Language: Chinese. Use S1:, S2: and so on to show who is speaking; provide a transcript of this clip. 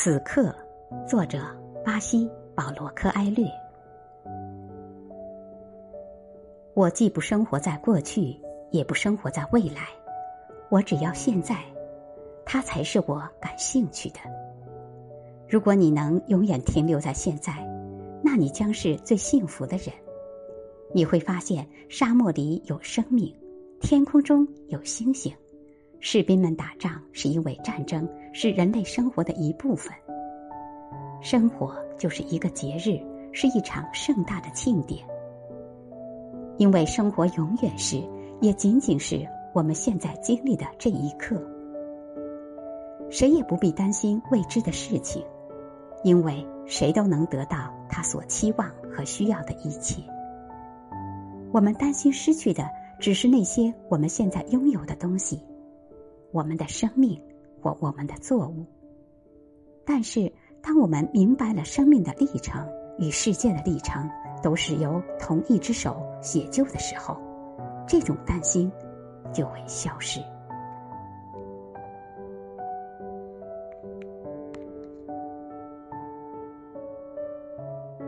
S1: 此刻，作者巴西·保罗·科埃略。我既不生活在过去，也不生活在未来，我只要现在，它才是我感兴趣的。如果你能永远停留在现在，那你将是最幸福的人。你会发现，沙漠里有生命，天空中有星星。士兵们打仗是因为战争是人类生活的一部分。生活就是一个节日，是一场盛大的庆典。因为生活永远是，也仅仅是我们现在经历的这一刻。谁也不必担心未知的事情，因为谁都能得到他所期望和需要的一切。我们担心失去的，只是那些我们现在拥有的东西。我们的生命或我们的作物，但是当我们明白了生命的历程与世界的历程都是由同一只手写就的时候，这种担心就会消失。